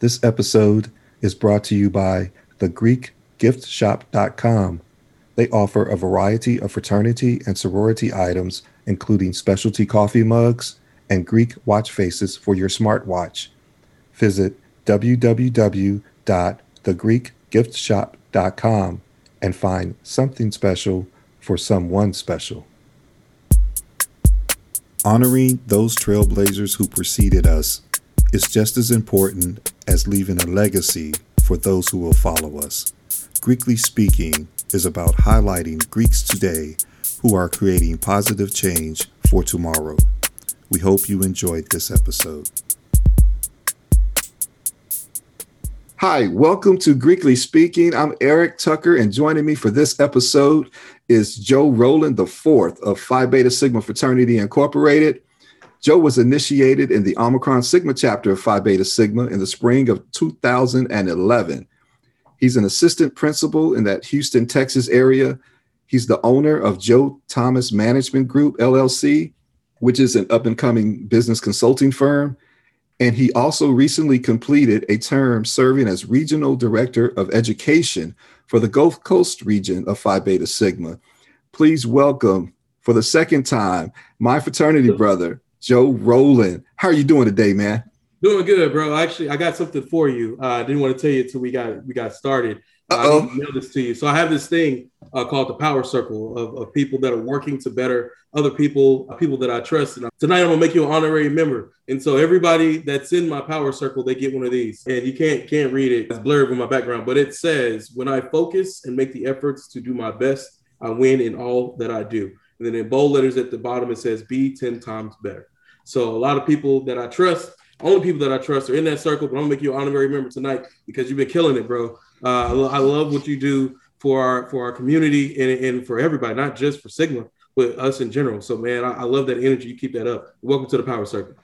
This episode is brought to you by thegreekgiftshop.com. They offer a variety of fraternity and sorority items, including specialty coffee mugs and Greek watch faces for your smartwatch. Visit www.thegreekgiftshop.com and find something special for someone special. Honoring those trailblazers who preceded us is just as important as leaving a legacy for those who will follow us. Greekly Speaking is about highlighting Greeks today who are creating positive change for tomorrow. We hope you enjoyed this episode. Hi, welcome to Greekly Speaking. I'm Eric Tucker, and joining me for this episode is Joe Roland, the fourth of Phi Beta Sigma Fraternity Incorporated. Joe was initiated in the Omicron Sigma chapter of Phi Beta Sigma in the spring of 2011. He's an assistant principal in that Houston, Texas area. He's the owner of Joe Thomas Management Group, LLC, which is an up and coming business consulting firm. And he also recently completed a term serving as Regional Director of Education for the Gulf Coast region of Phi Beta Sigma. Please welcome, for the second time, my fraternity brother, Joe Roland. How are you doing today, man? Doing good, bro. Actually, I got something for you. Uh, I didn't want to tell you until we got we got started. Uh, I mail this to you. So I have this thing uh, called the Power Circle of, of people that are working to better other people, uh, people that I trust. And tonight I'm gonna make you an honorary member. And so everybody that's in my Power Circle, they get one of these. And you can't can't read it. It's blurred with my background, but it says, "When I focus and make the efforts to do my best, I win in all that I do." And then in bold letters at the bottom it says, "Be ten times better." So a lot of people that I trust only people that I trust are in that circle. But I'm gonna make you an honorary member tonight because you've been killing it, bro. Uh, I, lo- I, love what you do for our for our community and, and for everybody, not just for Sigma, but us in general. So, man, I, I love that energy. You keep that up. Welcome to the Power Circle.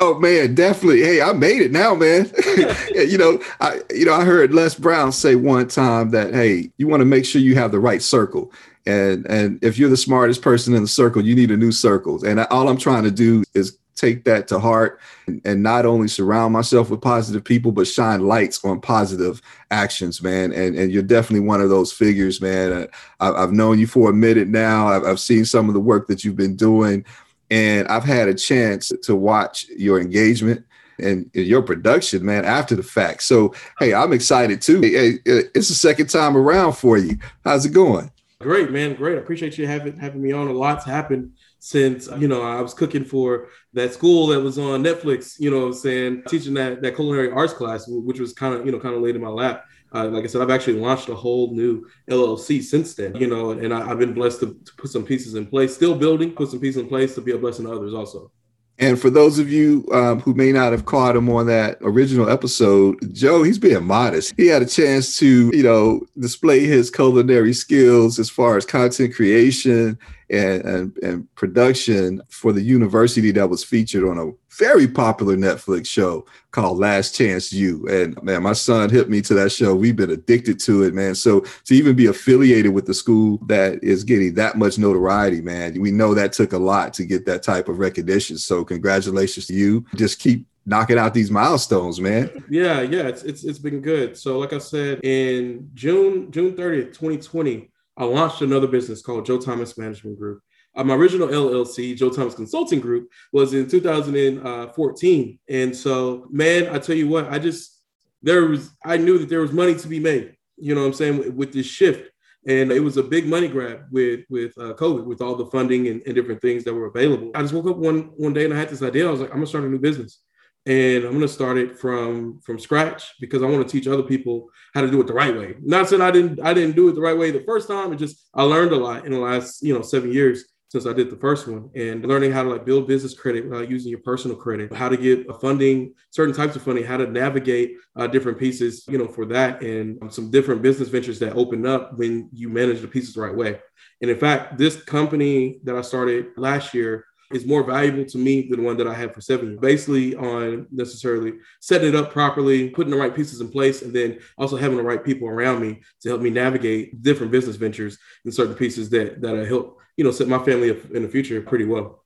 Oh man, definitely. Hey, I made it now, man. you know, I you know I heard Les Brown say one time that hey, you want to make sure you have the right circle. And and if you're the smartest person in the circle, you need a new circle. And all I'm trying to do is take that to heart and, and, not only surround myself with positive people, but shine lights on positive actions, man. And, and you're definitely one of those figures, man. I, have known you for a minute now. I've, I've seen some of the work that you've been doing, and I've had a chance to watch your engagement and your production, man, after the fact. So, hey, I'm excited too. Hey, it's the second time around for you. How's it going? Great, man. Great. I appreciate you having having me on. A lot's happened since you know I was cooking for that school that was on Netflix. You know, I'm saying teaching that that culinary arts class, which was kind of you know kind of laid in my lap. Uh, like I said, I've actually launched a whole new LLC since then. You know, and I, have been blessed to, to put some pieces in place. Still building, put some pieces in place to be a blessing to others also. And for those of you um, who may not have caught him on that original episode, Joe, he's being modest. He had a chance to, you know, display his culinary skills as far as content creation and, and, and production for the university that was featured on a very popular Netflix show called Last Chance U. And man, my son hit me to that show. We've been addicted to it, man. So to even be affiliated with the school that is getting that much notoriety, man, we know that took a lot to get that type of recognition. So congratulations to you. Just keep knocking out these milestones, man. Yeah, yeah, it's it's it's been good. So like I said, in June June 30th, 2020, I launched another business called Joe Thomas Management Group. Uh, my original LLC, Joe Thomas Consulting Group, was in 2014. And so, man, I tell you what, I just, there was, I knew that there was money to be made, you know what I'm saying, with this shift. And it was a big money grab with with uh, COVID, with all the funding and, and different things that were available. I just woke up one one day and I had this idea. I was like, I'm gonna start a new business and I'm going to start it from from scratch because I want to teach other people how to do it the right way. Not saying I didn't I didn't do it the right way the first time. It just I learned a lot in the last you know seven years since I did the first one, and learning how to like build business credit without using your personal credit, how to get a funding, certain types of funding, how to navigate uh, different pieces, you know, for that, and um, some different business ventures that open up when you manage the pieces the right way. And in fact, this company that I started last year is more valuable to me than one that I had for seven years. Basically, on necessarily setting it up properly, putting the right pieces in place, and then also having the right people around me to help me navigate different business ventures and certain pieces that that I help you know set my family up in the future pretty well.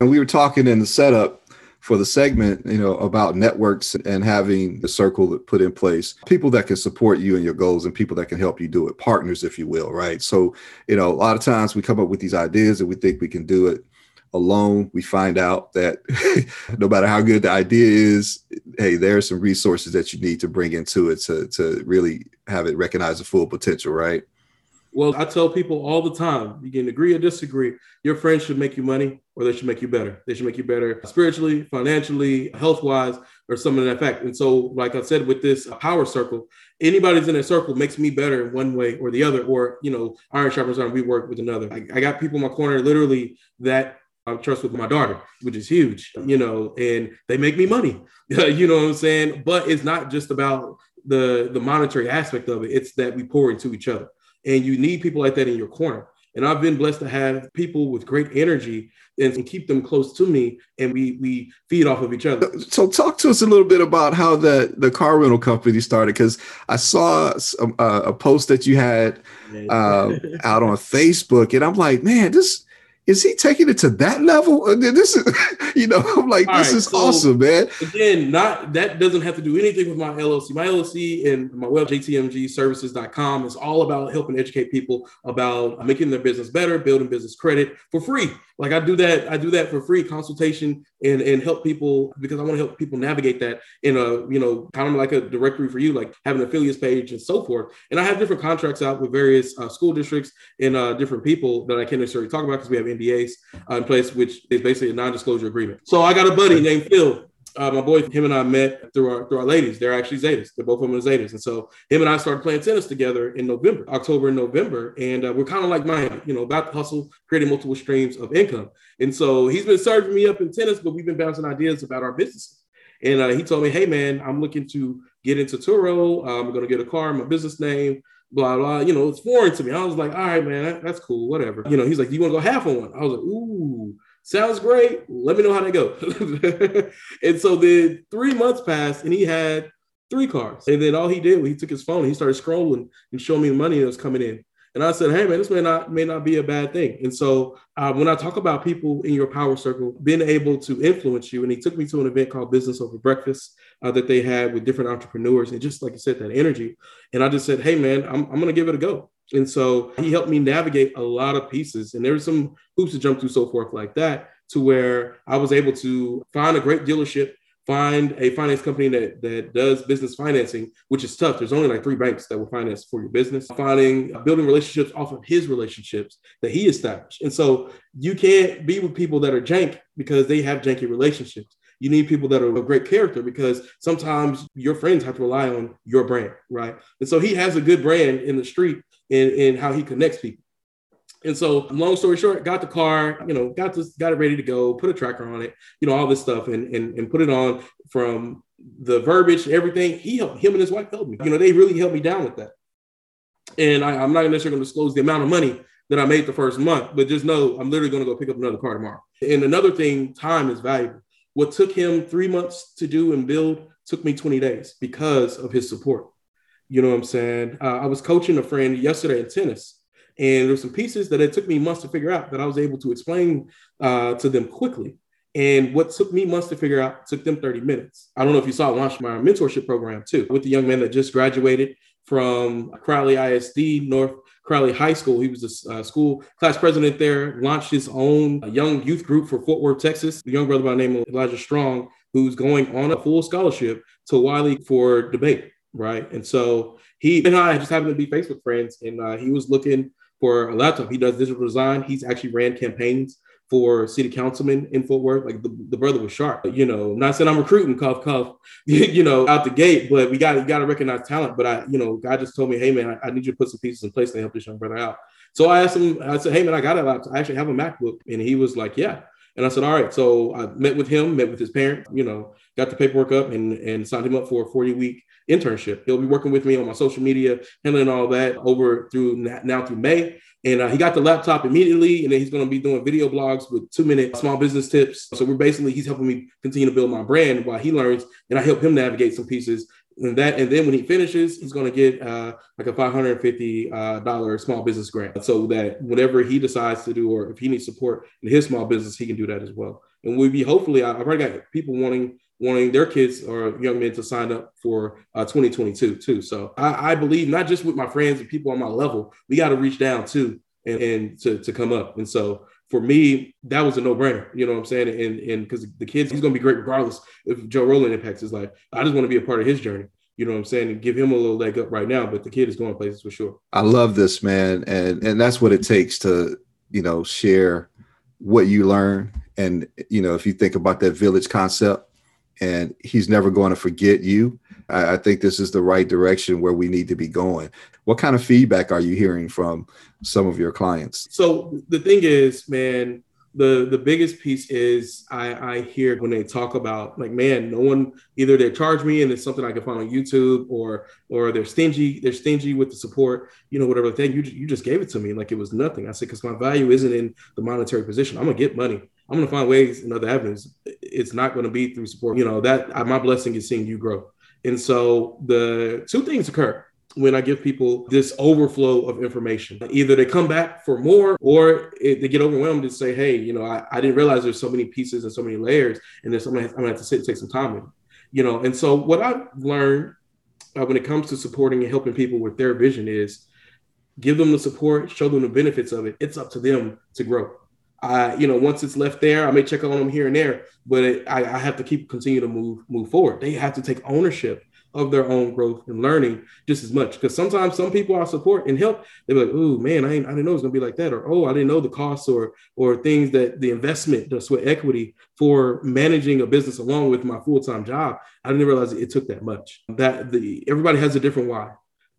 And we were talking in the setup for the segment, you know, about networks and having the circle put in place, people that can support you and your goals and people that can help you do it, partners, if you will, right? So, you know, a lot of times we come up with these ideas and we think we can do it alone. We find out that no matter how good the idea is, hey, there are some resources that you need to bring into it to, to really have it recognize the full potential, right? Well, I tell people all the time, you can agree or disagree. Your friends should make you money or they should make you better. They should make you better spiritually, financially, health wise, or something of that fact. And so, like I said, with this power circle, anybody's in a circle makes me better in one way or the other, or, you know, iron sharpens iron, we work with another. I, I got people in my corner literally that I trust with my daughter, which is huge, you know, and they make me money, you know what I'm saying? But it's not just about the the monetary aspect of it. It's that we pour into each other. And you need people like that in your corner. And I've been blessed to have people with great energy and keep them close to me and we we feed off of each other. So talk to us a little bit about how the the car rental company started because I saw a, a, post that you had uh, out on Facebook and I'm like, man, this is he taking it to that level? This is, you know, I'm like, All this right, is so awesome, man. Again, not that doesn't have to do anything with my LLC. My LLC and my web, jtmgservices.com, is all about helping educate people about making their business better, building business credit for free. Like I do that, I do that for free consultation and, and help people because I want to help people navigate that in a, you know, kind of like a directory for you, like having an affiliates page and so forth. And I have different contracts out with various uh, school districts and uh, different people that I can't necessarily talk about because we have NDAs uh, in place, which is basically a non-disclosure agreement. So I got a buddy named Phil uh, my boy, him and I met through our through our ladies. They're actually Zetas. They're both women Zetas, and so him and I started playing tennis together in November, October, and November, and uh, we're kind of like minded, you know, about hustle, creating multiple streams of income. And so he's been serving me up in tennis, but we've been bouncing ideas about our businesses. And uh, he told me, "Hey, man, I'm looking to get into Turo. I'm going to get a car, my business name." Blah blah, you know, it's foreign to me. I was like, all right, man, that, that's cool, whatever. You know, he's like, you want to go half on one? I was like, ooh, sounds great. Let me know how they go. and so then three months passed and he had three cars. And then all he did was he took his phone, he started scrolling and showing me the money that was coming in. And I said, hey man, this may not may not be a bad thing. And so uh, when I talk about people in your power circle being able to influence you, and he took me to an event called Business Over Breakfast uh, that they had with different entrepreneurs, and just like you said, that energy. And I just said, hey man, I'm, I'm gonna give it a go. And so he helped me navigate a lot of pieces. And there were some hoops to jump through, so forth, like that, to where I was able to find a great dealership, find a finance company that, that does business financing, which is tough. There's only like three banks that will finance for your business, finding, uh, building relationships off of his relationships that he established. And so you can't be with people that are jank because they have janky relationships you need people that are of great character because sometimes your friends have to rely on your brand, right? And so he has a good brand in the street in, in how he connects people. And so, long story short, got the car, you know, got this, got it ready to go, put a tracker on it, you know, all this stuff, and and, and put it on from the verbiage, everything. He helped him and his wife helped me. You know, they really helped me down with that. And I, am not necessarily going to disclose the amount of money that I made the first month, but just know I'm literally going to go pick up another car tomorrow. And another thing, time is valuable. What took him three months to do and build took me 20 days because of his support. You know what I'm saying? Uh, I was coaching a friend yesterday in tennis, and there's some pieces that it took me months to figure out that I was able to explain uh, to them quickly. And what took me months to figure out took them 30 minutes. I don't know if you saw I launched my mentorship program too with the young man that just graduated from Crowley ISD, North Crowley High School. He was a uh, school class president there, launched his own uh, young youth group for Fort Worth, Texas. The young brother by the name of Elijah Strong, who's going on a full scholarship to Wiley for debate, right? And so he and I just happened to be Facebook friends, and uh, he was looking for a laptop. He does digital design. He's actually ran campaigns for city councilman in Fort Worth. Like the, the brother was sharp. You know, not saying I'm recruiting, cuff, cuff, you know, out the gate, but we got you got to recognize talent. But I, you know, God just told me, hey man, I, I, need you to put some pieces in place to help this young brother out. So I asked him, I said, hey man, I got a laptop. I actually have a MacBook, and he was like, yeah. And I said, all right. So I met with him, met with his parents, you know, got the paperwork up and, and signed him up for a 40 week internship. He'll be working with me on my social media, handling all that over through now through May. And uh, he got the laptop immediately, and then he's going to be doing video blogs with two minute small business tips. So we're basically he's helping me continue to build my brand while he learns, and I help him navigate some pieces. And that, and then when he finishes, he's going to get uh, like a five hundred fifty dollar small business grant, so that whatever he decides to do, or if he needs support in his small business, he can do that as well. and we'll be hopefully I've already got people wanting wanting their kids or young men to sign up for uh, 2022 too. So I, I, believe not just with my friends and people on my level, we got to reach down too and, and to, to come up. And so for me, that was a no brainer. You know what I'm saying? And and because the kids, he's going to be great regardless if Joe Roland impacts his life. I just want to be a part of his journey. You know what I'm saying? And give him a little leg up right now. But the kid is going places for sure. I love this man, and and that's what it takes to you know share what you learn. And you know, if you think about that village concept, and he's never going to forget you. I, I, think this is the right direction where we need to be going. What kind of feedback are you hearing from some of your clients? So the thing is, man, the the biggest piece is I, I hear when they talk about like, man, no one either they charge me and it's something I can find on YouTube or or they're stingy, they're stingy with the support, you know, whatever thing. You you just gave it to me like it was nothing. I said because my value isn't in the monetary position. I'm gonna get money. I'm going to find ways and other avenues. It's not going to be through support. You know, that my blessing is seeing you grow. And so the two things occur when I give people this overflow of information. Either they come back for more or it, they get overwhelmed and say, hey, you know, I, I, didn't realize there's so many pieces and so many layers and there's something I'm going to have to sit and take some time with. You know, and so what I've learned uh, when it comes to supporting and helping people with their vision is give them the support, show them the benefits of it. It's up to them to grow. I, you know, once it's left there, I may check on them here and there, but it, I, I, have to keep continue to move move forward. They have to take ownership of their own growth and learning just as much. Because sometimes some people I support and help, they're like, "Oh man, I, I didn't know it was gonna be like that," or "Oh, I didn't know the costs or or things that the investment, the sweat equity for managing a business along with my full time job. I didn't realize it took that much. That the everybody has a different why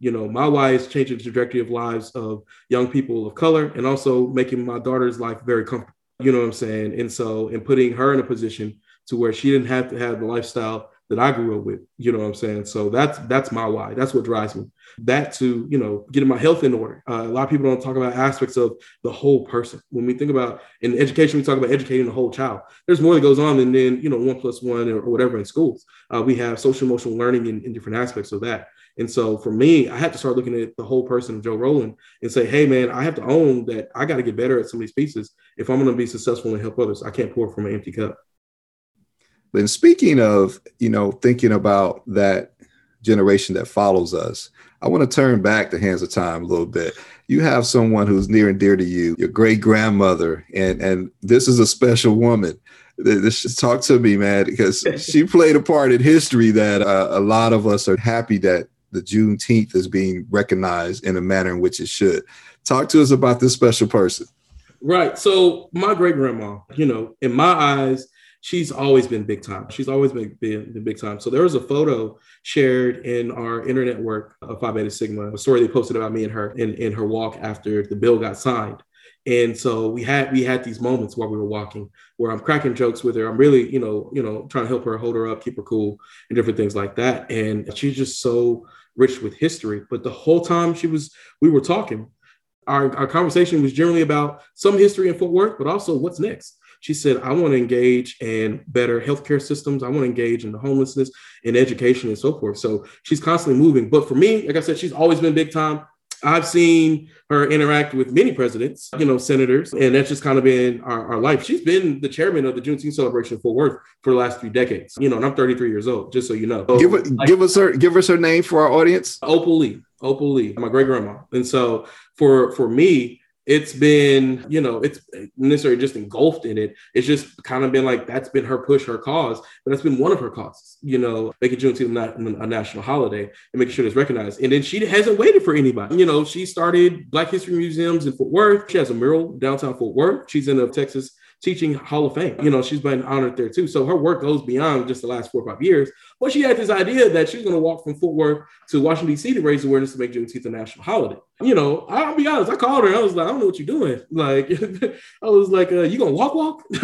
you know, my why is changing the trajectory of lives of young people of color and also making my daughter's life very comfortable. You know what I'm saying? And so, and putting her in a position to where she didn't have to have the lifestyle that I grew up with. You know what I'm saying? So that's that's my why. That's what drives me. That to you know getting my health in order. Uh, a lot of people don't talk about aspects of the whole person. When we think about in education, we talk about educating the whole child. There's more that goes on than then you know one plus one or, whatever in schools. Uh, we have social emotional learning in, in different aspects of that. And so for me, I had to start looking at the whole person of Joe Roland and say, hey, man, I have to own that I got to get better at some of these pieces if I'm going to be successful and help others. I can't pour from an empty cup. And speaking of, you know, thinking about that generation that follows us, I want to turn back the hands of time a little bit. You have someone who's near and dear to you, your great grandmother, and and this is a special woman. This talk to me, man, because she played a part in history that uh, a lot of us are happy that the Juneteenth is being recognized in a manner in which it should. Talk to us about this special person. Right. So my great grandma, you know, in my eyes, she's always been big time. She's always been, been, been, big time. So there was a photo shared in our internet work of Phi Beta Sigma, a story they posted about me and her in, in her walk after the bill got signed. And so we had we had these moments while we were walking where I'm cracking jokes with her. I'm really, you know, you know, trying to help her hold her up, keep her cool, and different things like that. And she's just so rich with history. But the whole time she was, we were talking, our, our conversation was generally about some history in Fort Worth, but also what's next. She said, I want to engage in better healthcare systems. I want to engage in the homelessness and education and so forth. So she's constantly moving. But for me, like I said, she's always been big time. I've seen her interact with many presidents, you know, senators, and that's just kind of been our, our life. She's been the chairman of the Juneteenth celebration for Worth for the last three decades. You know, and I'm 33 years old, just so you know. So, give, like, give us her give us her name for our audience. Opal Lee. Opal Lee, my great grandma. And so for for me, it's been, you know, it's necessarily just engulfed in it. It's just kind of been like that's been her push, her cause, but that's been one of her causes, you know, making Juneteenth not a national holiday and making sure it's recognized. And then she hasn't waited for anybody. You know, she started Black History Museums in Fort Worth. She has a mural downtown Fort Worth. She's in the Texas teaching Hall of Fame. You know, she's been honored there too. So her work goes beyond just the last four or five years. But she had this idea that she's going to walk from Fort Worth to Washington, D.C. to raise awareness to make Juneteenth a national holiday. You know, I'll be honest, I called her. I was like, I don't know what you're doing. Like, I was like, uh, you going to walk, walk?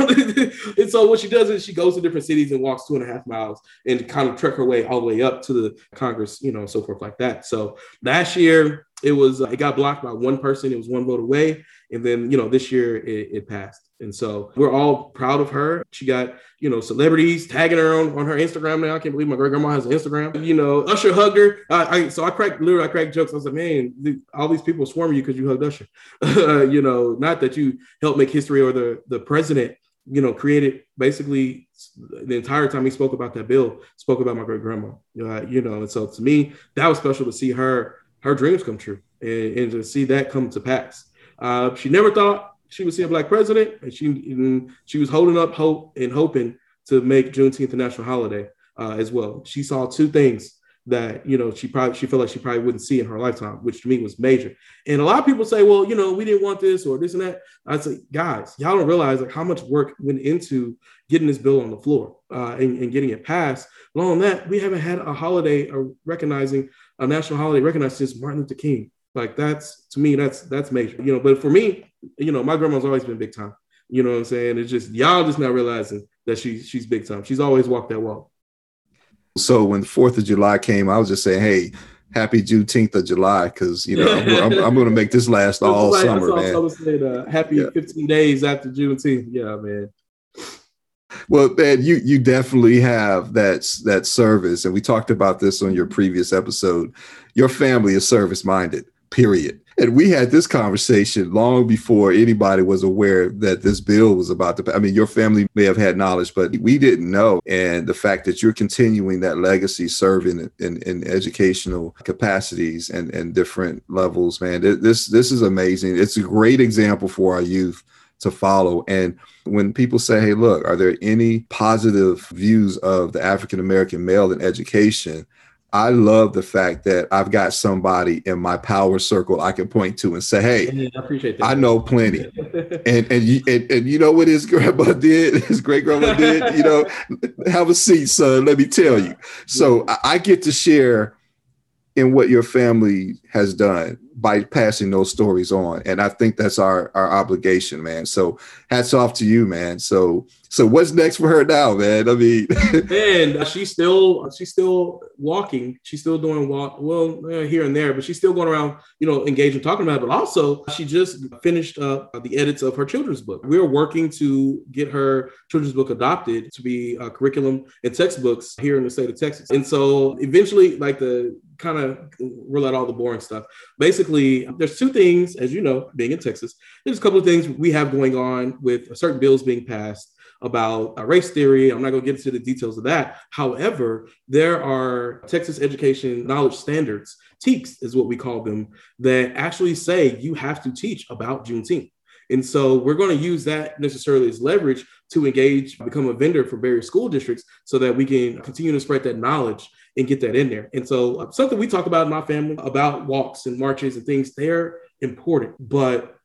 and so what she does is she goes to different cities and walks two and a half miles and kind of trek her way all the way up to the Congress, you know, so forth like that. So last year, it was, uh, it got blocked by one person. It was one vote away. And then, you know, this year it, it passed. And so we're all proud of her. She got, you know, celebrities tagging her on, on her Instagram now. I can't believe my great grandma has an Instagram. You know, Usher hugged her. I, I so I cracked literally I cracked jokes. I was like, man, all these people swarming you because you hugged Usher. you know, not that you helped make history or the the president you know, created basically the entire time he spoke about that bill, spoke about my great grandma. Uh, you know, and so to me, that was special to see her her dreams come true and, and to see that come to pass. Uh, she never thought she would see a black president, and she and she was holding up hope and hoping to make Juneteenth a national holiday uh, as well. She saw two things that you know she probably she felt like she probably wouldn't see in her lifetime, which to me was major. And a lot of people say, well, you know, we didn't want this or this and that. I say, guys, y'all don't realize like how much work went into getting this bill on the floor uh, and, and, getting it passed. Along that, we haven't had a holiday uh, recognizing a national holiday recognized since Martin Luther King. Like that's to me, that's that's major. You know, but for me, you know, my grandma's always been big time. You know what I'm saying? It's just y'all just not realizing that she she's big time. She's always walked that walk. So when the Fourth of July came, I was just saying, hey, happy Juneteenth of July, because you know I'm, I'm, I'm going to make this last all like, summer, man. Said, uh, happy yeah. 15 days after Juneteenth. Yeah, man. Well, man, you you definitely have that that service, and we talked about this on your previous episode. Your family is service minded. Period. And we had this conversation long before anybody was aware that this bill was about to. I mean, your family may have had knowledge, but we didn't know. And the fact that you're continuing that legacy, serving in, in educational capacities and, and different levels, man, this this is amazing. It's a great example for our youth to follow. And when people say, hey, look, are there any positive views of the African American male in education? I love the fact that I've got somebody in my power circle I can point to and say, "Hey, yeah, I appreciate that. I know plenty." and and you and, and, you know what his grandma did, his great grandma did. You know, have a seat, son. Let me tell you. So I, I get to share in what your family has done by passing those stories on. And i think that's our our obligation man. So hats off to you man. So so what's next for her now man? I mean and she's still she's still walking? She's still doing walk well uh, here and there but she's still going around you know engaging talking about it. But also she just finished up the edits of her children's book. We're working to get her children's book adopted to be a curriculum and textbooks here in the state of texas. And so eventually like the kind of rule out all the boring stuff. Basically, there's two things, as you know, being in Texas, there's a couple of things we have going on with certain bills being passed about race theory. I'm not going to get into the details of that. However, there are Texas education knowledge standards, TEKS is what we call them, that actually say you have to teach about Juneteenth. And so we're going to use that necessarily as leverage to engage, become a vendor for various school districts so that we can continue to spread that knowledge and get that in there. And so uh, something we talk about in my family about walks and marches and things, they're important, but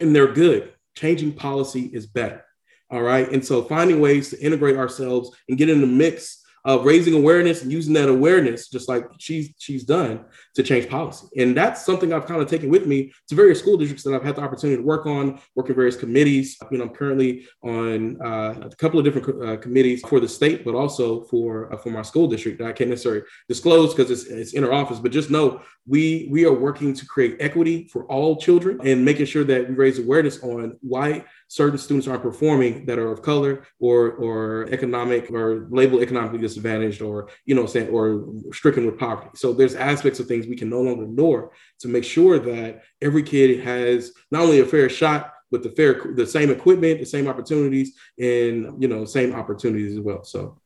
and they're good. Changing policy is better. All right. And so finding ways to integrate ourselves and get in the mix of raising awareness and using that awareness, just like she's she's done, to change policy. And that's something I've kind of taken with me to various school districts that I've had the opportunity to work on, work in various committees. You know, I'm currently on uh, a couple of different uh, committees for the state, but also for uh, for my school district that I can't necessarily disclose because it's, it's inner office. But just know we we are working to create equity for all children and making sure that we raise awareness on why certain students aren't performing that are of color or or economic or labeled economically disadvantaged or you know saying or stricken with poverty. So there's aspects of things we can no longer ignore to make sure that every kid has not only a fair shot but the fair the same equipment the same opportunities and you know same opportunities as well. So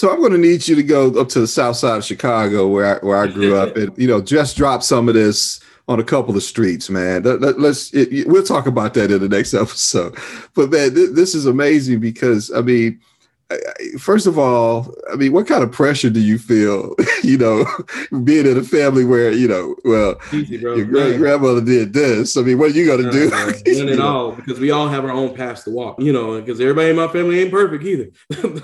so I'm going to need you to go up to the south side of Chicago, where I, where I grew up, and you know, just drop some of this on a couple of streets, man. Let, us it, we'll talk about that in the next episode. But man, th- this is amazing because I mean, first of all, I mean, what kind of pressure do you feel? you know, being in a family where you know, well, Easy, your great grandmother did this. I mean, what are you going to do? None at all, because we all have our own paths to walk. You know, because everybody in my family ain't perfect either.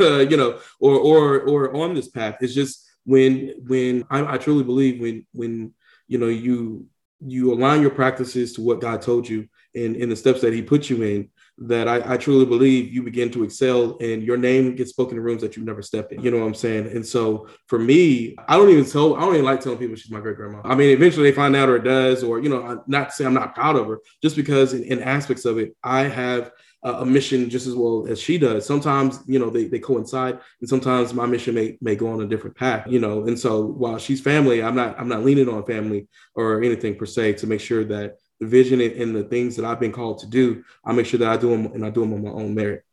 Uh, you know, or or or on this path. It's just when when I, I truly believe when when you know you you align your practices to what God told you and in the steps that He put you in, that I, I, truly believe you begin to excel and your name gets spoken in rooms that you've never stepped in. You know what I'm saying? And so for me, I don't even tell, I don't even like telling people she's my great grandma. I mean, eventually they find out or it does, or, you know, not to say I'm not proud of her, just because in, in aspects of it, I have a mission just as well as she does. Sometimes, you know, they, they coincide and sometimes my mission may, may go on a different path, you know? And so while she's family, I'm not, I'm not leaning on family or anything per se to make sure that vision and, and the things that I've been called to do, I make sure that I do them and I do them on my own merit.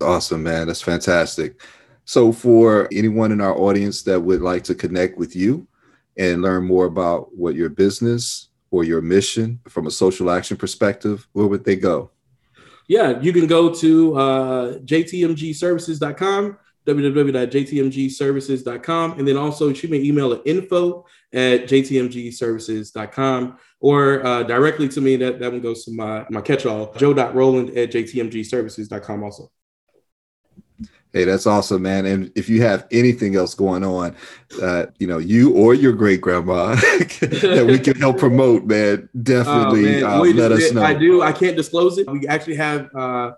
Awesome, man. That's fantastic. So, for anyone in our audience that would like to connect with you and learn more about what your business or your mission from a social action perspective, where would they go? Yeah, you can go to uh, jtmgservices.com, www.jtmgservices.com, and then also shoot me an email at info at jtmgservices.com or uh, directly to me. That, that one goes to my, my catch-all, joe.roland at jtmgservices.com also. Hey, that's awesome, man. And if you have anything else going on, uh, you know, you or your great grandma that we can help promote, man, definitely oh, man. Uh, let us know. I do. I can't disclose it. We actually have uh,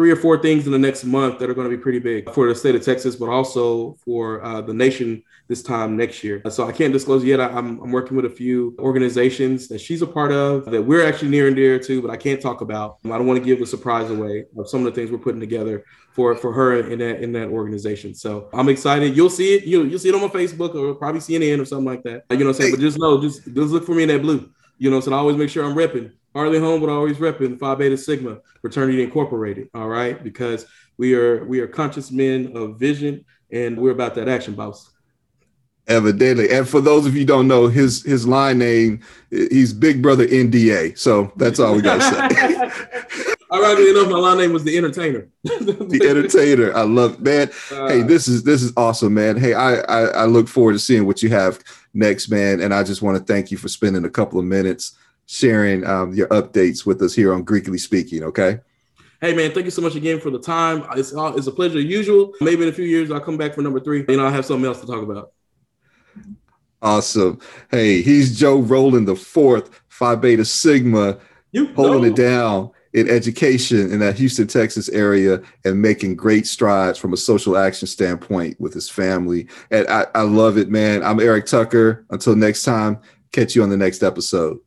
three or four things in the next month that are going to be pretty big for the state of Texas, but also for uh, the nation this time next year. So I can't disclose yet. I, am I'm working with a few organizations that she's a part of that we're actually near and dear to, but I can't talk about. I don't want to give a surprise away of some of the things we're putting together for for her in that in that organization. So I'm excited. You'll see it. You you'll see it on my Facebook or probably CNN or something like that. You know what I'm saying? But just know, just just look for me in that blue. You know, so I always make sure I'm repping Harley Home, but always repping Phi Beta Sigma Fraternity Incorporated. All right, because we are we are conscious men of vision, and we're about that action, boss. Evidently, and for those of you don't know, his his line name he's Big Brother NDA. So that's all we got to say. Ironically enough, my line name was the Entertainer. the Entertainer, I love, man. Uh, hey, this is this is awesome, man. Hey, I, I I look forward to seeing what you have next, man. And I just want to thank you for spending a couple of minutes sharing um, your updates with us here on Greekly Speaking. Okay. Hey man, thank you so much again for the time. It's uh, it's a pleasure usual. Maybe in a few years I'll come back for number three. and I'll have something else to talk about. Awesome. Hey, he's Joe Roland the fourth, Phi Beta Sigma, you holding know. it down in education in that Houston, Texas area and making great strides from a social action standpoint with his family. And I, I love it, man. I'm Eric Tucker. Until next time, catch you on the next episode.